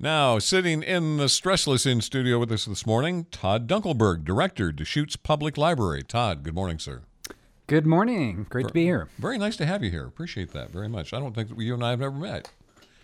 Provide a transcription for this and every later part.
Now, sitting in the Stressless In studio with us this morning, Todd Dunkelberg, Director, of Deschutes Public Library. Todd, good morning, sir. Good morning. Great to be here. Very nice to have you here. Appreciate that very much. I don't think that you and I have ever met.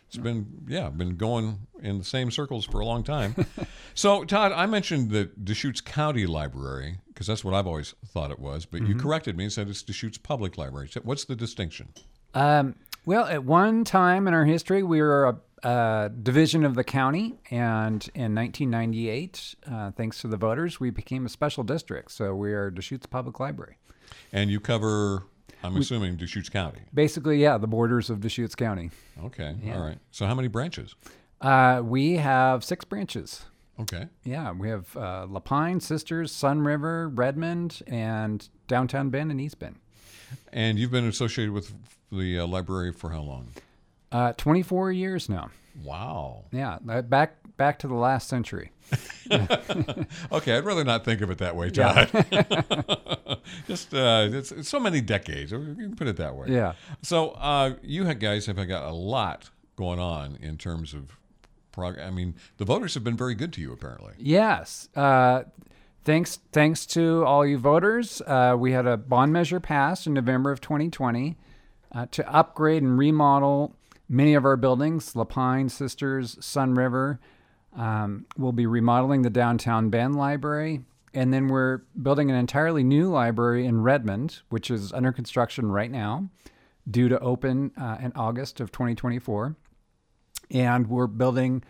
It's been, yeah, been going in the same circles for a long time. so, Todd, I mentioned the Deschutes County Library because that's what I've always thought it was, but you corrected me and said it's Deschutes Public Library. So What's the distinction? Um, well, at one time in our history, we were a, division of the county, and in 1998, uh, thanks to the voters, we became a special district. So we are Deschutes Public Library. And you cover, I'm assuming, Deschutes County. Basically, yeah, the borders of Deschutes County. Okay, all right. So, how many branches? Uh, we have six branches. Okay. Yeah, we have uh, La Pine, Sisters, Sunriver, Redmond, and downtown Bend and East Bend. And you've been associated with the uh, library for how long? Uh, 24 years now. Wow. Yeah, uh, back back to the last century. Okay, I'd rather not think of it that way, Todd. Just uh, it's, it's so many decades. You can put it that way. Yeah. So uh, you guys have got a lot going on in terms of progress. I mean, the voters have been very good to you, apparently. Yes. Uh, thanks thanks to all you voters, uh, we had a bond measure passed in November of 2020 uh, to upgrade and remodel many of our buildings. La Pine Sisters, Sunriver. Um, we'll be remodeling the downtown Bend Library. And then we're building an entirely new library in Redmond, which is under construction right now, due to open uh, in August of 2024 and we're building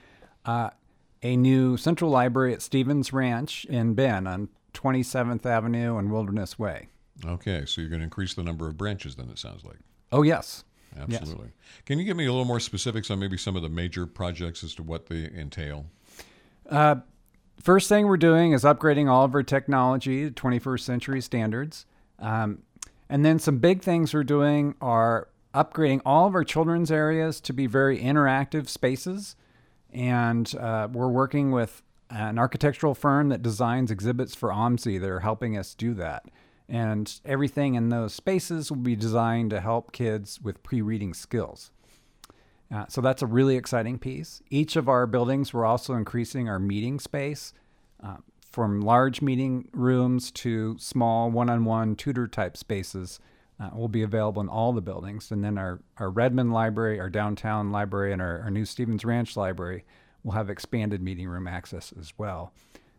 uh, a new central library at Stevens Ranch in Bend on 27th Avenue and Wilderness Way. Okay, so you're going to increase the number of branches. Then it sounds like. Oh yes, Absolutely. Can you give me a little more specifics on maybe some of the major projects as to what they entail? first thing we're doing is upgrading all of our technology to 21st century standards. Um, and then some big things we're doing are upgrading all of our children's areas to be very interactive spaces. And uh, we're working with an architectural firm that designs exhibits for OMSI that are helping us do that. And everything in those spaces will be designed to help kids with pre reading skills. Uh, so that's a really exciting piece. Each of our buildings, we're also increasing our meeting space uh, from large meeting rooms to small one on one tutor type spaces. Uh, will be available in all the buildings. And then our, our Redmond Library, our downtown library, and our, our new Stevens Ranch Library will have expanded meeting room access as well,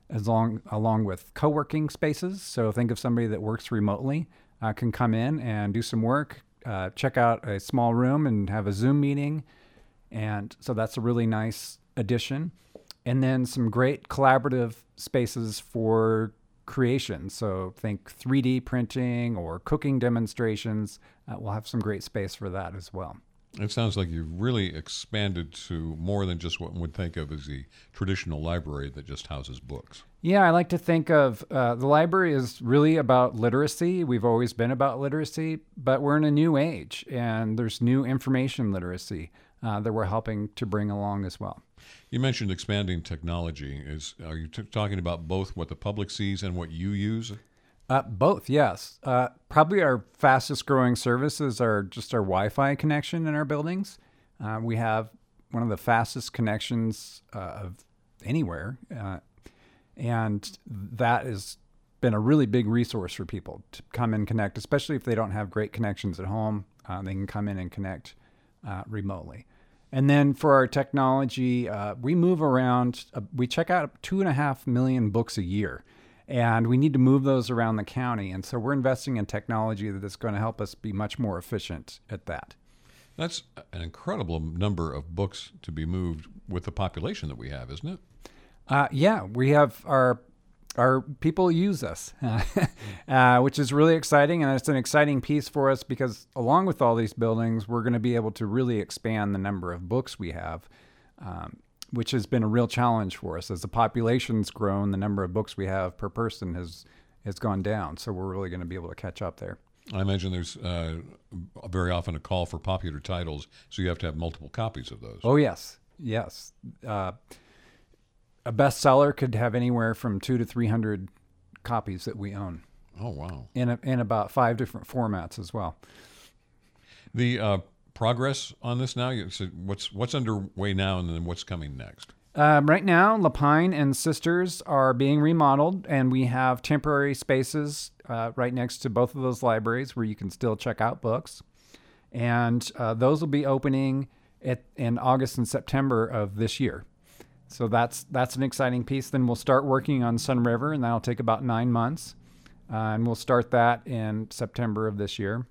as long, along with co working spaces. So think of somebody that works remotely uh, can come in and do some work, uh, check out a small room and have a Zoom meeting. And so that's a really nice addition. And then some great collaborative spaces for creation. So think 3D printing or cooking demonstrations. Uh, we'll have some great space for that as well. It sounds like you've really expanded to more than just what one would think of as the traditional library that just houses books. Yeah, I like to think of uh, the library is really about literacy. We've always been about literacy, but we're in a new age and there's new information literacy uh, that we're helping to bring along as well. You mentioned expanding technology. Is are you t- talking about both what the public sees and what you use? Uh, both, yes. Uh, probably our fastest growing services are just our Wi Fi connection in our buildings. Uh, we have one of the fastest connections uh, of anywhere. Uh, and that has been a really big resource for people to come and connect, especially if they don't have great connections at home. Uh, they can come in and connect remotely. And then for our technology, uh, we move around, uh, we check out two and a half million books a year. And we need to move those around the county. And so we're investing in technology that is going to help us be much more efficient at that. That's an incredible number of books to be moved with the population that we have, isn't it? Uh, yeah, we have our our people use us, uh, which is really exciting, and it's an exciting piece for us because along with all these buildings, we're going to be able to really expand the number of books we have, um, which has been a real challenge for us as the population's grown. The number of books we have per person has has gone down, so we're really going to be able to catch up there. I imagine there's uh, very often a call for popular titles, so you have to have multiple copies of those. Oh yes, yes. Uh, a bestseller could have anywhere from two to three hundred copies that we own Oh, wow. in a, in about five different formats as well. The uh, progress on this now? You said what's what's underway now, and then what's coming next? Um, right now, La Pine and Sisters are being remodeled, and we have temporary spaces uh, right next to both of those libraries where you can still check out books. And uh, those will be opening at, in August and September of this year. So that's that's an exciting piece. Then we'll start working on Sunriver, and that'll take about nine months, uh, and we'll start that in September of this year.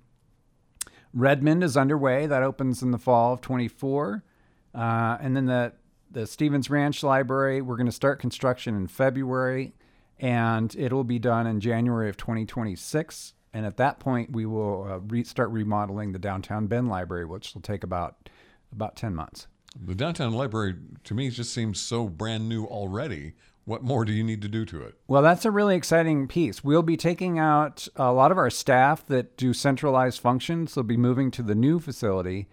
Redmond is underway. That opens in the fall of 24, uh, and then the the Stevens Ranch Library. We're going to start construction in February, and it'll be done in January of 2026. And at that point, we will uh, re- start remodeling the downtown Bend Library, which will take about about 10 months. The downtown library to me just seems so brand new already. What more do you need to do to it? Well, that's a really exciting piece. We'll be taking out a lot of our staff that do centralized functions. They'll be moving to the new facility,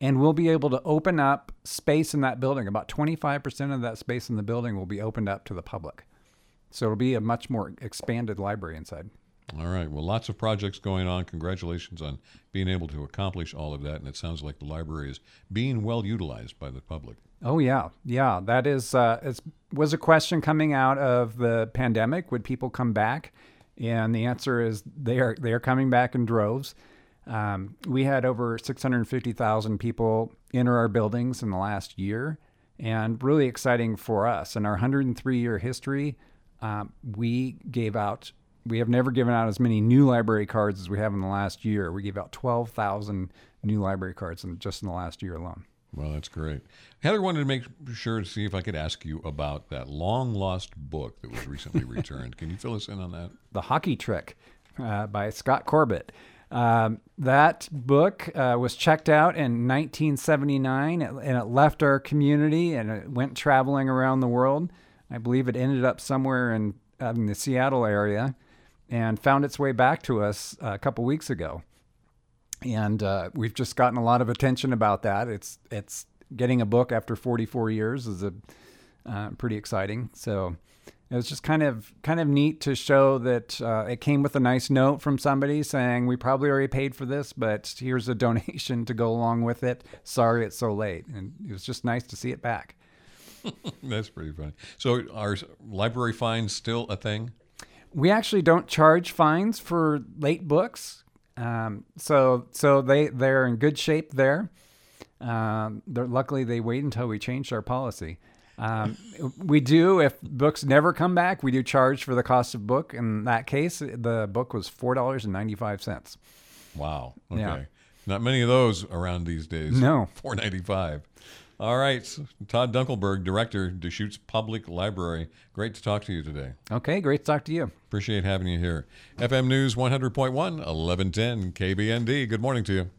and we'll be able to open up space in that building. About 25% of that space in the building will be opened up to the public. So it'll be a much more expanded library inside. All right. Well, lots of projects going on. Congratulations on being able to accomplish all of that. And it sounds like the library is being well utilized by the public. Oh yeah, yeah. That is uh, it was a question coming out of the pandemic. Would people come back? And the answer is they are. They are coming back in droves. Um, we had over 650,000 people enter our buildings in the last year, and really exciting for us. In our 103 year history, um, we gave out we have never given out as many new library cards as we have in the last year. We gave out 12,000 new library cards in, just in the last year alone. Well, that's great. Heather wanted to make sure to see if I could ask you about that long lost book that was recently returned. Can you fill us in on that? The Hockey Trick uh, by Scott Corbett. Um, that book uh, was checked out in 1979 and it left our community and it went traveling around the world. I believe it ended up somewhere in, uh, in the Seattle area and found its way back to us a couple weeks ago. And uh, we've just gotten a lot of attention about that. It's it's getting a book after 44 years is a uh, pretty exciting. So it was just kind of kind of neat to show that uh, it came with a nice note from somebody saying we probably already paid for this, but here's a donation to go along with it. Sorry it's so late, and it was just nice to see it back. That's pretty funny. So are library fines still a thing? We actually don't charge fines for late books, um, so so they they're in good shape there. Um, luckily, they wait until we changed our policy. Um, we do if books never come back. We do charge for the cost of book. In that case, the book was four dollars and ninety five cents. Wow. Okay. Yeah. Not many of those around these days. No. Four ninety five. All right. Todd Dunkelberg, Director, Deschutes Public Library. Great to talk to you today. Okay, great to talk to you. Appreciate having you here. FM News 100.1, 1110 KBND. Good morning to you.